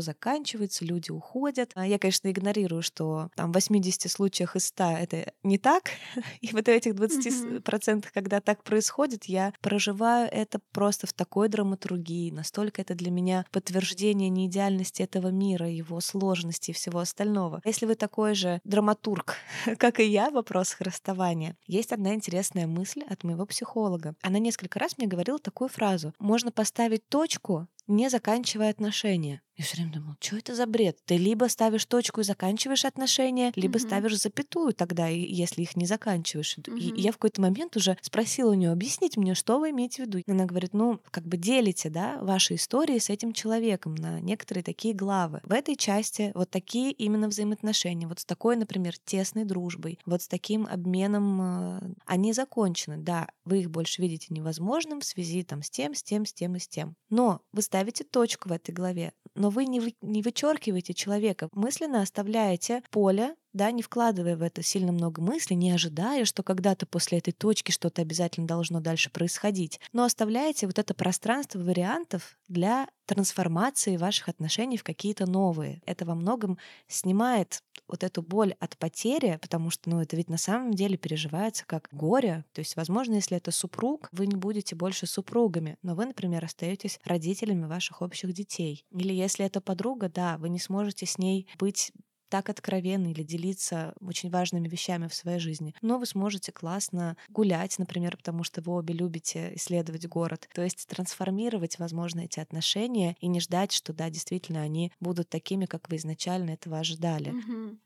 заканчивается, люди уходят. А я, конечно, игнорирую, что там в 80 случаях из 100 это не так. И вот в этих 20 процентах, когда так происходит, я проживаю это просто в такой драматургии. Настолько это для меня подтверждение неидеальности этого мира, его сложности и всего остального. Если вы такой же же драматург, как и я в вопросах расставания. Есть одна интересная мысль от моего психолога. Она несколько раз мне говорила такую фразу. Можно поставить точку, не заканчивая отношения. Я все время думала, что это за бред? Ты либо ставишь точку и заканчиваешь отношения, либо mm-hmm. ставишь запятую тогда, если их не заканчиваешь. Mm-hmm. И я в какой-то момент уже спросила у нее, объясните мне, что вы имеете в виду. Она говорит, ну, как бы делите, да, ваши истории с этим человеком на некоторые такие главы. В этой части вот такие именно взаимоотношения, вот с такой, например, тесной дружбой, вот с таким обменом, э, они закончены. Да, вы их больше видите невозможным в связи там с тем, с тем, с тем и с тем. Но вы ставите точку в этой главе, но вы не, вы, не вычеркиваете человека, мысленно оставляете поле да, не вкладывая в это сильно много мыслей, не ожидая, что когда-то после этой точки что-то обязательно должно дальше происходить, но оставляете вот это пространство вариантов для трансформации ваших отношений в какие-то новые. Это во многом снимает вот эту боль от потери, потому что, ну, это ведь на самом деле переживается как горе. То есть, возможно, если это супруг, вы не будете больше супругами, но вы, например, остаетесь родителями ваших общих детей. Или если это подруга, да, вы не сможете с ней быть так откровенно или делиться очень важными вещами в своей жизни. Но вы сможете классно гулять, например, потому что вы обе любите исследовать город. То есть трансформировать, возможно, эти отношения и не ждать, что да, действительно они будут такими, как вы изначально этого ожидали.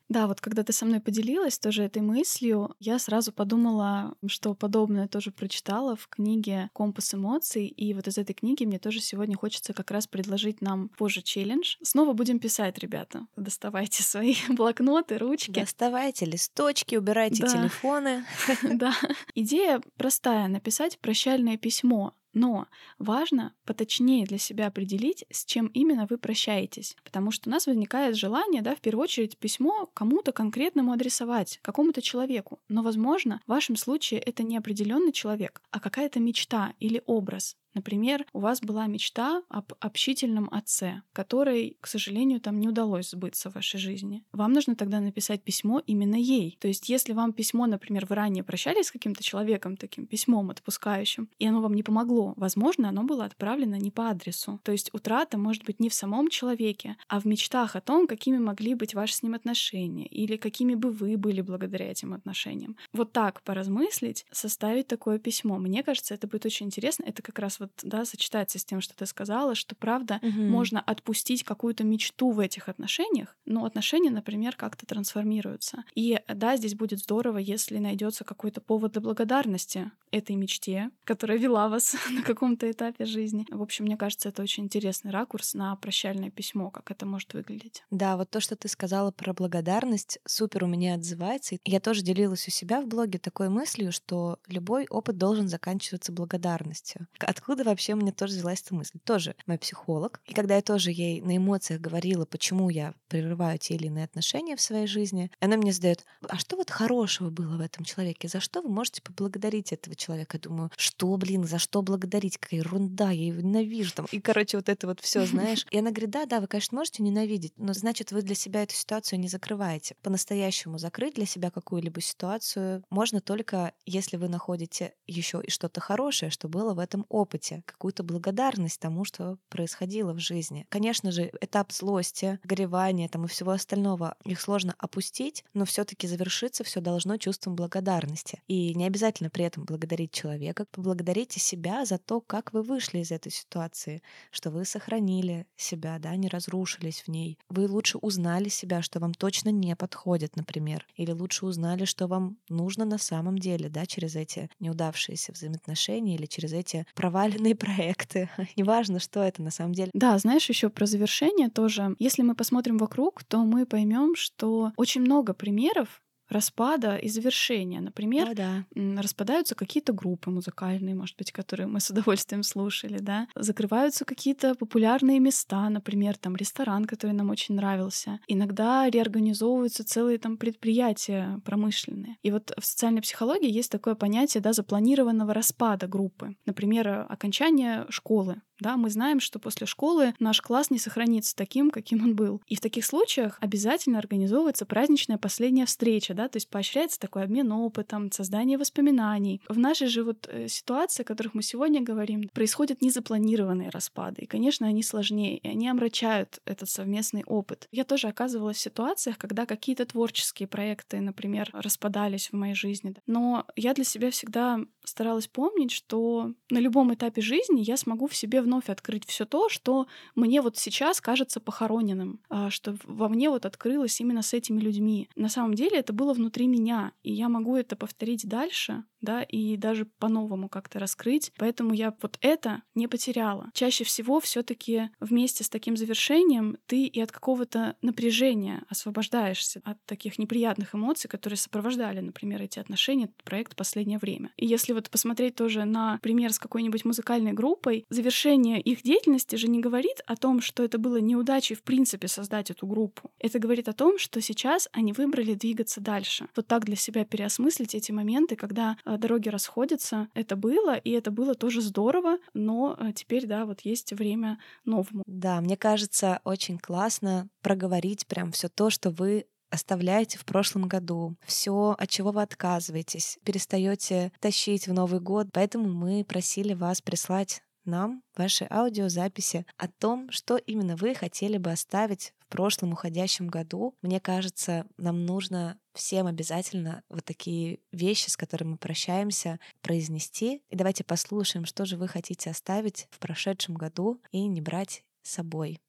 Да, вот когда ты со мной поделилась тоже этой мыслью, я сразу подумала, что подобное тоже прочитала в книге «Компас эмоций», и вот из этой книги мне тоже сегодня хочется как раз предложить нам позже челлендж. Снова будем писать, ребята. Доставайте свои свои блокноты, ручки. Доставайте листочки, убирайте да. телефоны. Да. Идея простая — написать прощальное письмо но важно поточнее для себя определить, с чем именно вы прощаетесь. Потому что у нас возникает желание, да, в первую очередь письмо кому-то конкретному адресовать, какому-то человеку. Но, возможно, в вашем случае это не определенный человек, а какая-то мечта или образ. Например, у вас была мечта об общительном отце, которой, к сожалению, там не удалось сбыться в вашей жизни. Вам нужно тогда написать письмо именно ей. То есть, если вам письмо, например, вы ранее прощались с каким-то человеком, таким письмом отпускающим, и оно вам не помогло, возможно, оно было отправлено не по адресу. То есть, утрата может быть не в самом человеке, а в мечтах о том, какими могли быть ваши с ним отношения, или какими бы вы были благодаря этим отношениям. Вот так поразмыслить, составить такое письмо. Мне кажется, это будет очень интересно. Это как раз вот, да, сочетается с тем, что ты сказала, что правда угу. можно отпустить какую-то мечту в этих отношениях, но отношения, например, как-то трансформируются. И да, здесь будет здорово, если найдется какой-то повод для благодарности этой мечте, которая вела вас на каком-то этапе жизни. В общем, мне кажется, это очень интересный ракурс на прощальное письмо, как это может выглядеть. Да, вот то, что ты сказала про благодарность, супер у меня отзывается. Я тоже делилась у себя в блоге такой мыслью, что любой опыт должен заканчиваться благодарностью. Откуда откуда вообще мне тоже взялась эта мысль? Тоже мой психолог. И когда я тоже ей на эмоциях говорила, почему я прерываю те или иные отношения в своей жизни, она мне задает, а что вот хорошего было в этом человеке? За что вы можете поблагодарить этого человека? Я думаю, что, блин, за что благодарить? Какая ерунда, я его ненавижу. Там. И, короче, вот это вот все, знаешь. И она говорит, да, да, вы, конечно, можете ненавидеть, но значит, вы для себя эту ситуацию не закрываете. По-настоящему закрыть для себя какую-либо ситуацию можно только, если вы находите еще и что-то хорошее, что было в этом опыте опыте, какую-то благодарность тому, что происходило в жизни. Конечно же, этап злости, горевания там и всего остального, их сложно опустить, но все таки завершиться все должно чувством благодарности. И не обязательно при этом благодарить человека. Поблагодарите себя за то, как вы вышли из этой ситуации, что вы сохранили себя, да, не разрушились в ней. Вы лучше узнали себя, что вам точно не подходит, например, или лучше узнали, что вам нужно на самом деле, да, через эти неудавшиеся взаимоотношения или через эти провальные проваленные проекты. Неважно, что это на самом деле. Да, знаешь, еще про завершение тоже. Если мы посмотрим вокруг, то мы поймем, что очень много примеров распада и завершения. Например, да, да. распадаются какие-то группы музыкальные, может быть, которые мы с удовольствием слушали, да. Закрываются какие-то популярные места, например, там ресторан, который нам очень нравился. Иногда реорганизовываются целые там предприятия промышленные. И вот в социальной психологии есть такое понятие, да, запланированного распада группы. Например, окончание школы да, мы знаем, что после школы наш класс не сохранится таким, каким он был. И в таких случаях обязательно организовывается праздничная последняя встреча, да, то есть поощряется такой обмен опытом, создание воспоминаний. В нашей же вот э, ситуации, о которых мы сегодня говорим, происходят незапланированные распады. И, конечно, они сложнее, и они омрачают этот совместный опыт. Я тоже оказывалась в ситуациях, когда какие-то творческие проекты, например, распадались в моей жизни. Но я для себя всегда старалась помнить, что на любом этапе жизни я смогу в себе вновь открыть все то, что мне вот сейчас кажется похороненным, а, что во мне вот открылось именно с этими людьми. На самом деле это было внутри меня, и я могу это повторить дальше, да, и даже по-новому как-то раскрыть. Поэтому я вот это не потеряла. Чаще всего все таки вместе с таким завершением ты и от какого-то напряжения освобождаешься, от таких неприятных эмоций, которые сопровождали, например, эти отношения, этот проект в последнее время. И если вот посмотреть тоже на пример с какой-нибудь музыкальной группой, завершение их деятельности же не говорит о том, что это было неудачей в принципе создать эту группу. Это говорит о том, что сейчас они выбрали двигаться дальше. Вот так для себя переосмыслить эти моменты, когда э, дороги расходятся. Это было, и это было тоже здорово, но э, теперь, да, вот есть время новому. Да, мне кажется, очень классно проговорить прям все то, что вы оставляете в прошлом году, все, от чего вы отказываетесь, перестаете тащить в Новый год. Поэтому мы просили вас прислать нам ваши аудиозаписи о том, что именно вы хотели бы оставить в прошлом уходящем году. Мне кажется, нам нужно всем обязательно вот такие вещи, с которыми мы прощаемся, произнести. И давайте послушаем, что же вы хотите оставить в прошедшем году и не брать с собой.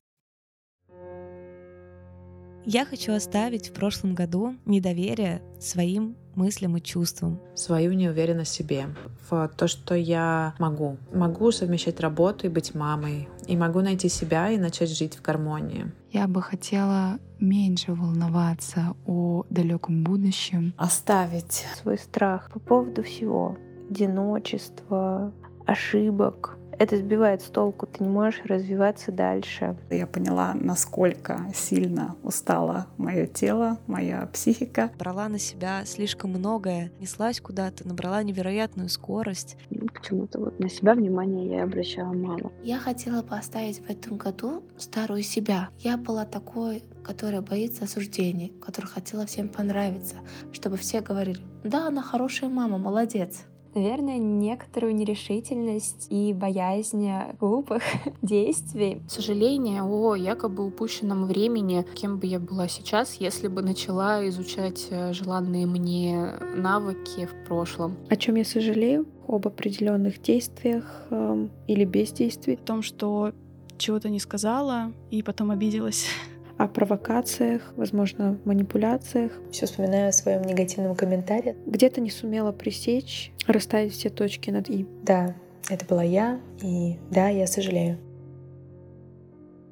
Я хочу оставить в прошлом году недоверие своим мыслям и чувствам. Свою неуверенность в себе, в то, что я могу. Могу совмещать работу и быть мамой. И могу найти себя и начать жить в гармонии. Я бы хотела меньше волноваться о далеком будущем. Оставить свой страх по поводу всего. Одиночества, ошибок, это сбивает с толку, ты не можешь развиваться дальше. Я поняла, насколько сильно устало мое тело, моя психика. Брала на себя слишком многое, неслась куда-то, набрала невероятную скорость. Ну, почему-то вот на себя внимание я обращала мало. Я хотела поставить в этом году старую себя. Я была такой которая боится осуждений, которая хотела всем понравиться, чтобы все говорили, да, она хорошая мама, молодец. Наверное, некоторую нерешительность и боязнь глупых действий. Сожаление о якобы упущенном времени, кем бы я была сейчас, если бы начала изучать э, желанные мне навыки в прошлом. О чем я сожалею? Об определенных действиях э, или бездействии. О том, что чего-то не сказала и потом обиделась о провокациях, возможно, манипуляциях. Все вспоминаю о своем негативном комментарии. Где-то не сумела пресечь, расставить все точки над «и». Да, это была я, и да, я сожалею.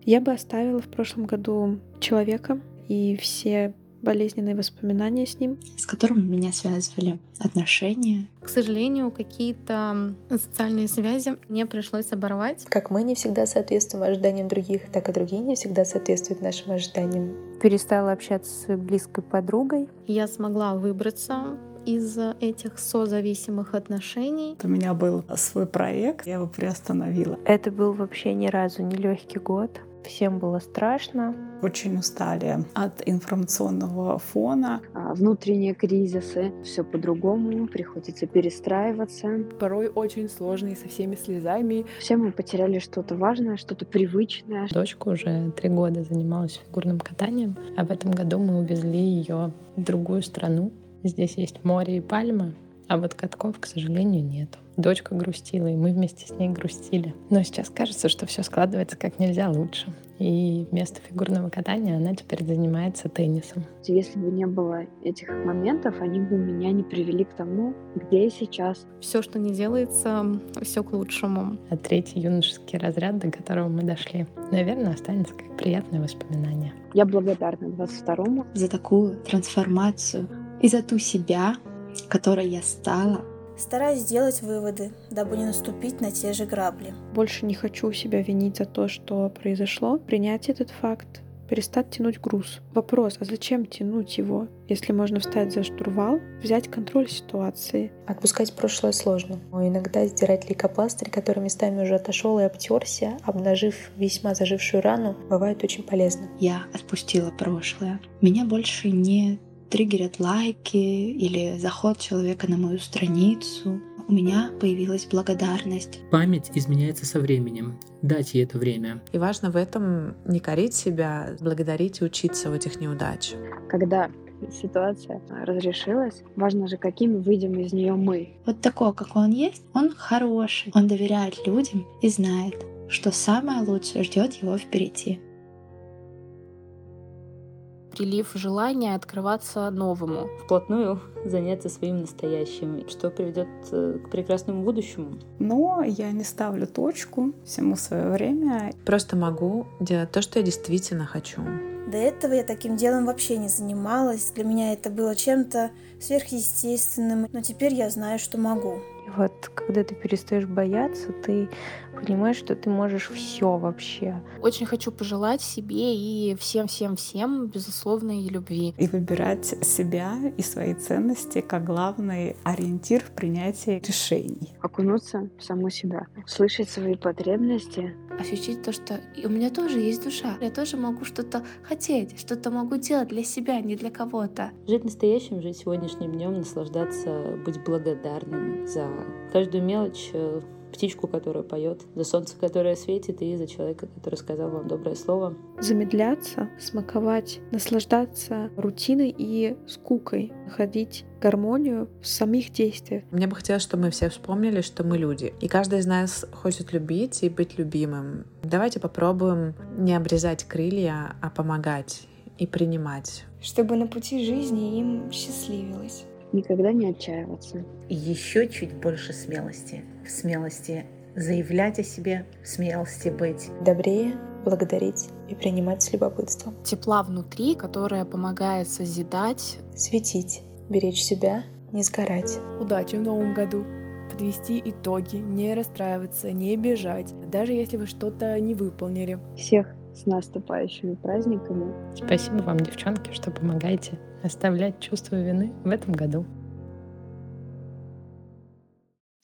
Я бы оставила в прошлом году человека и все болезненные воспоминания с ним. С которым меня связывали отношения. К сожалению, какие-то социальные связи мне пришлось оборвать. Как мы не всегда соответствуем ожиданиям других, так и другие не всегда соответствуют нашим ожиданиям. Перестала общаться с близкой подругой. Я смогла выбраться из этих созависимых отношений. У меня был свой проект, я его приостановила. Это был вообще ни разу не легкий год. Всем было страшно. Очень устали от информационного фона. А, внутренние кризисы. Все по-другому. Приходится перестраиваться. Порой очень сложные со всеми слезами. Все мы потеряли что-то важное, что-то привычное. Дочка уже три года занималась фигурным катанием, а в этом году мы увезли ее в другую страну. Здесь есть море и пальмы, а вот катков, к сожалению, нету. Дочка грустила, и мы вместе с ней грустили. Но сейчас кажется, что все складывается как нельзя лучше. И вместо фигурного катания она теперь занимается теннисом. Если бы не было этих моментов, они бы меня не привели к тому, где я сейчас. Все, что не делается, все к лучшему. А третий юношеский разряд, до которого мы дошли, наверное, останется как приятное воспоминание. Я благодарна 22-му за такую трансформацию и за ту себя, которой я стала. Стараюсь сделать выводы, дабы не наступить на те же грабли. Больше не хочу себя винить за то, что произошло. Принять этот факт, перестать тянуть груз. Вопрос, а зачем тянуть его, если можно встать за штурвал, взять контроль ситуации? Отпускать прошлое сложно. Но иногда сдирать лейкопластырь, который местами уже отошел и обтерся, обнажив весьма зажившую рану, бывает очень полезно. Я отпустила прошлое. Меня больше не триггерят лайки или заход человека на мою страницу. У меня появилась благодарность. Память изменяется со временем. Дать ей это время. И важно в этом не корить себя, благодарить и учиться в этих неудачах. Когда ситуация разрешилась, важно же, какими выйдем из нее мы. Вот такой, как он есть, он хороший. Он доверяет людям и знает, что самое лучшее ждет его впереди прилив желания открываться новому. Вплотную заняться своим настоящим, что приведет э, к прекрасному будущему. Но я не ставлю точку всему свое время. Просто могу делать то, что я действительно хочу. До этого я таким делом вообще не занималась. Для меня это было чем-то сверхъестественным. Но теперь я знаю, что могу. Вот когда ты перестаешь бояться, ты понимаешь, что ты можешь все вообще. Очень хочу пожелать себе и всем-всем-всем безусловной любви. И выбирать себя и свои ценности как главный ориентир в принятии решений. Окунуться в саму себя, слышать свои потребности. Ощутить то, что у меня тоже есть душа. Я тоже могу что-то хотеть, что-то могу делать для себя, не для кого-то. Жить настоящим, жить сегодняшним днем, наслаждаться, быть благодарным за каждую мелочь, э, птичку, которая поет, за солнце, которое светит, и за человека, который сказал вам доброе слово. Замедляться, смаковать, наслаждаться рутиной и скукой, находить гармонию в самих действиях. Мне бы хотелось, чтобы мы все вспомнили, что мы люди. И каждый из нас хочет любить и быть любимым. Давайте попробуем не обрезать крылья, а помогать и принимать. Чтобы на пути жизни им счастливилось. Никогда не отчаиваться. И еще чуть больше смелости. В смелости заявлять о себе, в смелости быть добрее, благодарить и принимать с любопытством. Тепла внутри, которая помогает созидать, светить, беречь себя, не сгорать. Удачи в новом году! подвести итоги, не расстраиваться, не бежать, даже если вы что-то не выполнили. Всех с наступающими праздниками. Спасибо вам, девчонки, что помогаете оставлять чувство вины в этом году.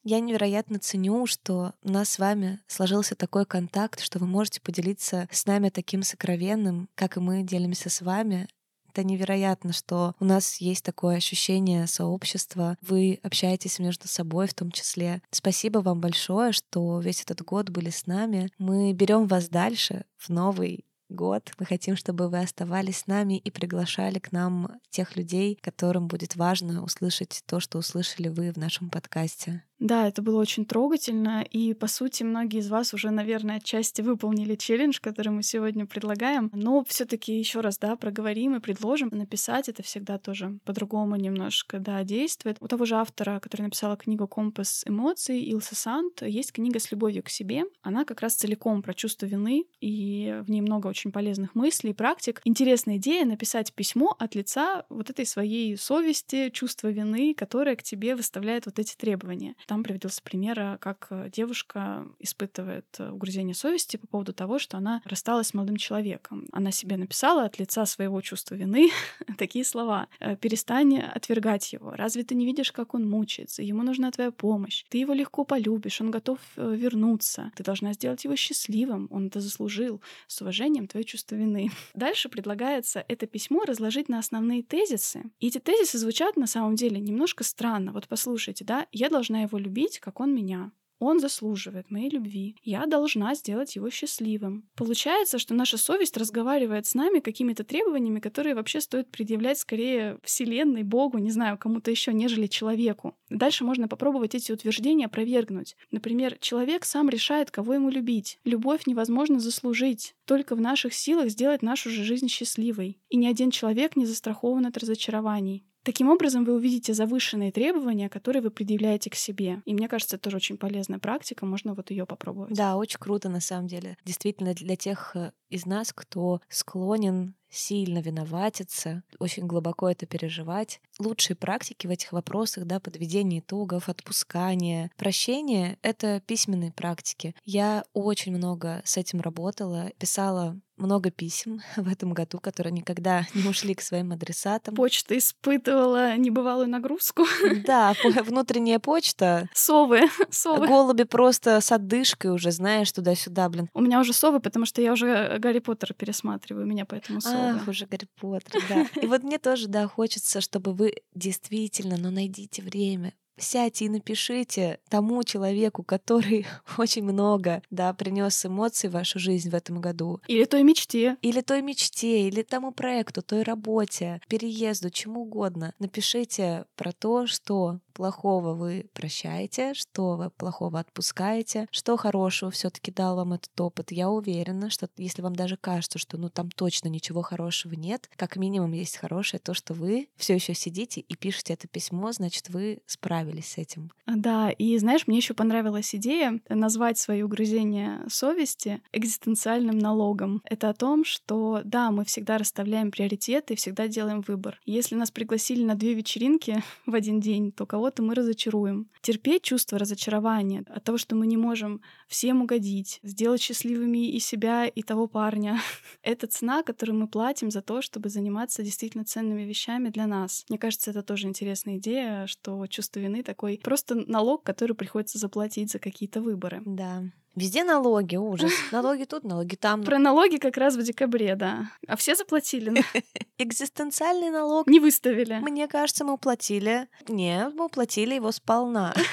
Я невероятно ценю, что у нас с вами сложился такой контакт, что вы можете поделиться с нами таким сокровенным, как и мы делимся с вами. Это невероятно, что у нас есть такое ощущение сообщества. Вы общаетесь между собой в том числе. Спасибо вам большое, что весь этот год были с нами. Мы берем вас дальше в новый год. Мы хотим, чтобы вы оставались с нами и приглашали к нам тех людей, которым будет важно услышать то, что услышали вы в нашем подкасте. Да, это было очень трогательно, и, по сути, многие из вас уже, наверное, отчасти выполнили челлендж, который мы сегодня предлагаем. Но все таки еще раз, да, проговорим и предложим. Написать это всегда тоже по-другому немножко, да, действует. У того же автора, который написала книгу «Компас эмоций», Илса Сант, есть книга «С любовью к себе». Она как раз целиком про чувство вины, и в ней много очень полезных мыслей, практик. Интересная идея — написать письмо от лица вот этой своей совести, чувства вины, которое к тебе выставляет вот эти требования. Там приводился пример, э, как э, девушка испытывает э, угрызение совести по поводу того, что она рассталась с молодым человеком. Она себе написала от лица своего чувства вины такие слова. «Перестань отвергать его. Разве ты не видишь, как он мучается? Ему нужна твоя помощь. Ты его легко полюбишь, он готов вернуться. Ты должна сделать его счастливым. Он это заслужил. С уважением, твое чувство вины». Дальше предлагается это письмо разложить на основные тезисы. И эти тезисы звучат на самом деле немножко странно. Вот послушайте, да, я должна его любить, как он меня. Он заслуживает моей любви. Я должна сделать его счастливым. Получается, что наша совесть разговаривает с нами какими-то требованиями, которые вообще стоит предъявлять скорее Вселенной, Богу, не знаю, кому-то еще, нежели человеку. Дальше можно попробовать эти утверждения опровергнуть. Например, человек сам решает, кого ему любить. Любовь невозможно заслужить. Только в наших силах сделать нашу же жизнь счастливой. И ни один человек не застрахован от разочарований. Таким образом, вы увидите завышенные требования, которые вы предъявляете к себе. И мне кажется, это тоже очень полезная практика, можно вот ее попробовать. Да, очень круто на самом деле. Действительно, для тех э, из нас, кто склонен сильно виноватиться, очень глубоко это переживать. Лучшие практики в этих вопросах, да, подведение итогов, отпускание, прощение — это письменные практики. Я очень много с этим работала, писала много писем в этом году, которые никогда не ушли к своим адресатам. Почта испытывала небывалую нагрузку. Да, внутренняя почта. Совы, совы. Голуби просто с отдышкой уже, знаешь, туда-сюда, блин. У меня уже совы, потому что я уже Гарри Поттера пересматриваю, меня поэтому совы. Ах, уже Гарри Поттер, да. И вот мне тоже, да, хочется, чтобы вы действительно, ну, найдите время, сядьте и напишите тому человеку, который очень много, да, принес эмоций в вашу жизнь в этом году. Или той мечте. Или той мечте, или тому проекту, той работе, переезду, чему угодно. Напишите про то, что плохого вы прощаете, что вы плохого отпускаете, что хорошего все-таки дал вам этот опыт. Я уверена, что если вам даже кажется, что ну там точно ничего хорошего нет, как минимум есть хорошее то, что вы все еще сидите и пишете это письмо, значит вы справились с этим. Да, и знаешь, мне еще понравилась идея назвать свои угрызения совести экзистенциальным налогом. Это о том, что да, мы всегда расставляем приоритеты и всегда делаем выбор. Если нас пригласили на две вечеринки в один день, то кого кого-то мы разочаруем. Терпеть чувство разочарования от того, что мы не можем всем угодить, сделать счастливыми и себя, и того парня. Это цена, которую мы платим за то, чтобы заниматься действительно ценными вещами для нас. Мне кажется, это тоже интересная идея, что чувство вины такой просто налог, который приходится заплатить за какие-то выборы. Да. Везде налоги, ужас. Налоги тут, налоги там. Про налоги как раз в декабре, да. А все заплатили. Экзистенциальный налог. Не выставили. Мне кажется, мы уплатили. Нет, мы уплатили его сполна.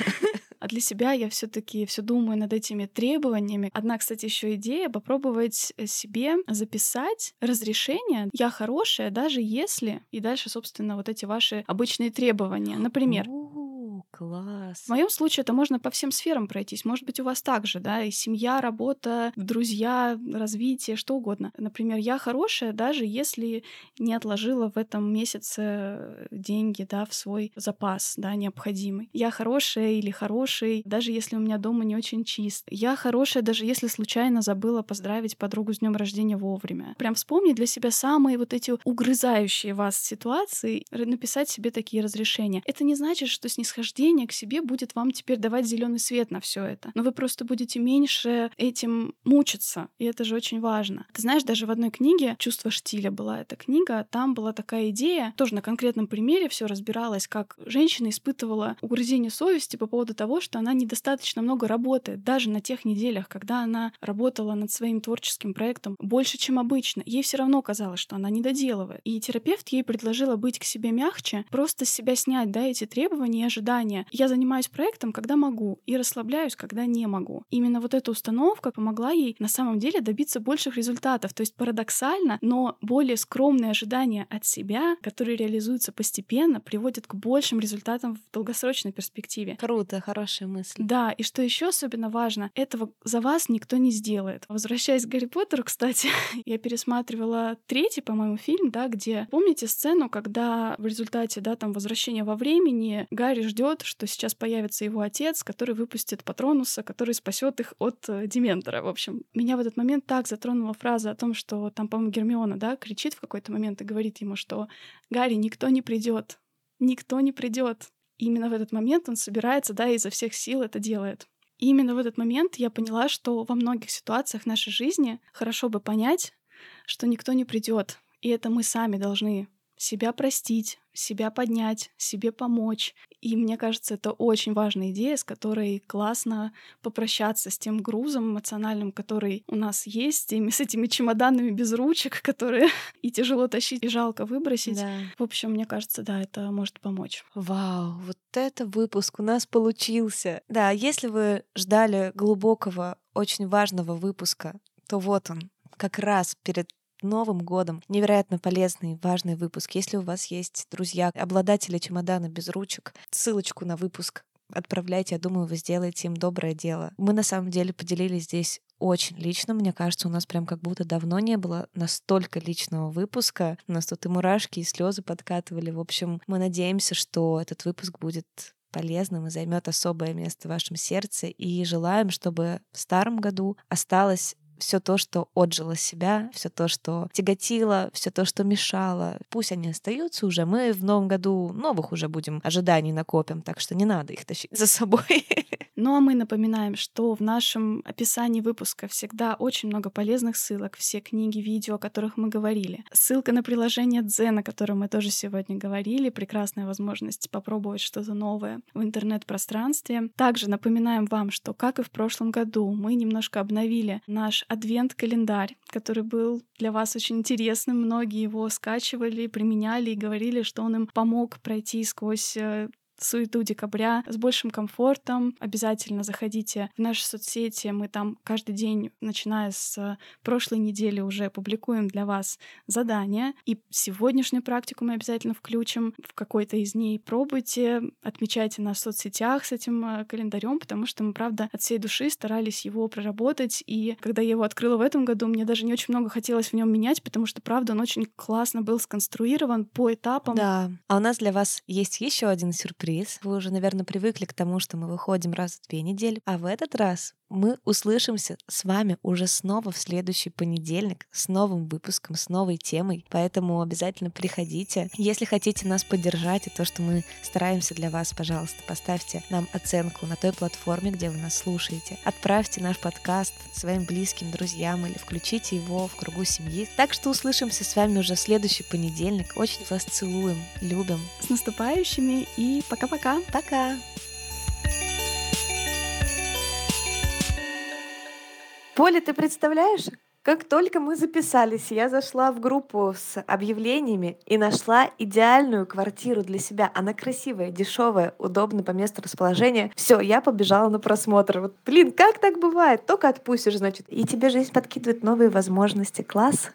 А для себя я все-таки все думаю над этими требованиями. Одна, кстати, еще идея попробовать э, себе записать разрешение. Я хорошая, даже если и дальше, собственно, вот эти ваши обычные требования. Например, Класс. В моем случае это можно по всем сферам пройтись. Может быть, у вас также, да, и семья, работа, друзья, развитие, что угодно. Например, я хорошая, даже если не отложила в этом месяце деньги, да, в свой запас, да, необходимый. Я хорошая или хороший, даже если у меня дома не очень чист. Я хорошая, даже если случайно забыла поздравить подругу с днем рождения вовремя. Прям вспомнить для себя самые вот эти угрызающие вас ситуации, написать себе такие разрешения. Это не значит, что снисхождение к себе будет вам теперь давать зеленый свет на все это. Но вы просто будете меньше этим мучиться. И это же очень важно. Ты знаешь, даже в одной книге «Чувство штиля» была эта книга, там была такая идея, тоже на конкретном примере все разбиралось, как женщина испытывала угрызение совести по поводу того, что она недостаточно много работает, даже на тех неделях, когда она работала над своим творческим проектом больше, чем обычно. Ей все равно казалось, что она не доделывает. И терапевт ей предложила быть к себе мягче, просто с себя снять, да, эти требования и ожидания. Я занимаюсь проектом, когда могу, и расслабляюсь, когда не могу. Именно вот эта установка помогла ей на самом деле добиться больших результатов. То есть парадоксально, но более скромные ожидания от себя, которые реализуются постепенно, приводят к большим результатам в долгосрочной перспективе. Круто, хорошая мысль. Да, и что еще особенно важно, этого за вас никто не сделает. Возвращаясь к Гарри Поттеру, кстати, я пересматривала третий, по-моему, фильм, да, где помните сцену, когда в результате, да, там возвращения во времени Гарри ждет, что сейчас появится его отец, который выпустит Патронуса, который спасет их от э, Дементора. В общем, меня в этот момент так затронула фраза о том, что там, по-моему, Гермиона, да, кричит в какой-то момент и говорит ему, что Гарри, никто не придет, никто не придет. И именно в этот момент он собирается, да, изо всех сил это делает. И именно в этот момент я поняла, что во многих ситуациях нашей жизни хорошо бы понять, что никто не придет, и это мы сами должны себя простить, себя поднять, себе помочь. И мне кажется, это очень важная идея, с которой классно попрощаться с тем грузом эмоциональным, который у нас есть, и с этими чемоданами без ручек, которые и тяжело тащить, и жалко выбросить. Да. В общем, мне кажется, да, это может помочь. Вау, вот это выпуск у нас получился. Да, если вы ждали глубокого, очень важного выпуска, то вот он, как раз перед Новым годом. Невероятно полезный, важный выпуск. Если у вас есть друзья, обладатели чемодана без ручек, ссылочку на выпуск отправляйте. Я думаю, вы сделаете им доброе дело. Мы на самом деле поделились здесь очень лично. Мне кажется, у нас прям как будто давно не было настолько личного выпуска. У нас тут и мурашки, и слезы подкатывали. В общем, мы надеемся, что этот выпуск будет полезным и займет особое место в вашем сердце. И желаем, чтобы в старом году осталось все то, что отжило себя, все то, что тяготило, все то, что мешало. Пусть они остаются уже. Мы в новом году новых уже будем ожиданий накопим, так что не надо их тащить за собой. Ну а мы напоминаем, что в нашем описании выпуска всегда очень много полезных ссылок, все книги, видео, о которых мы говорили. Ссылка на приложение Дзен, о котором мы тоже сегодня говорили, прекрасная возможность попробовать что-то новое в интернет-пространстве. Также напоминаем вам, что, как и в прошлом году, мы немножко обновили наш адвент-календарь, который был для вас очень интересным. Многие его скачивали, применяли и говорили, что он им помог пройти сквозь э, суету декабря с большим комфортом. Обязательно заходите в наши соцсети. Мы там каждый день, начиная с прошлой недели, уже публикуем для вас задания. И сегодняшнюю практику мы обязательно включим в какой-то из дней. Пробуйте, отмечайте нас в соцсетях с этим э, календарем, потому что мы, правда, от всей души старались его проработать. И когда я его открыла в этом году, мне даже не очень много хотелось в нем менять, потому что, правда, он очень классно был сконструирован по этапам. Да. А у нас для вас есть еще один сюрприз сюрприз. Вы уже, наверное, привыкли к тому, что мы выходим раз в две недели. А в этот раз мы услышимся с вами уже снова в следующий понедельник с новым выпуском, с новой темой. Поэтому обязательно приходите. Если хотите нас поддержать и то, что мы стараемся для вас, пожалуйста, поставьте нам оценку на той платформе, где вы нас слушаете. Отправьте наш подкаст своим близким, друзьям или включите его в кругу семьи. Так что услышимся с вами уже в следующий понедельник. Очень вас целуем, любим. С наступающими и пока-пока. Пока. Поля, ты представляешь? Как только мы записались, я зашла в группу с объявлениями и нашла идеальную квартиру для себя. Она красивая, дешевая, удобная по месту расположения. Все, я побежала на просмотр. Вот, блин, как так бывает? Только отпустишь, значит. И тебе жизнь подкидывает новые возможности. Класс.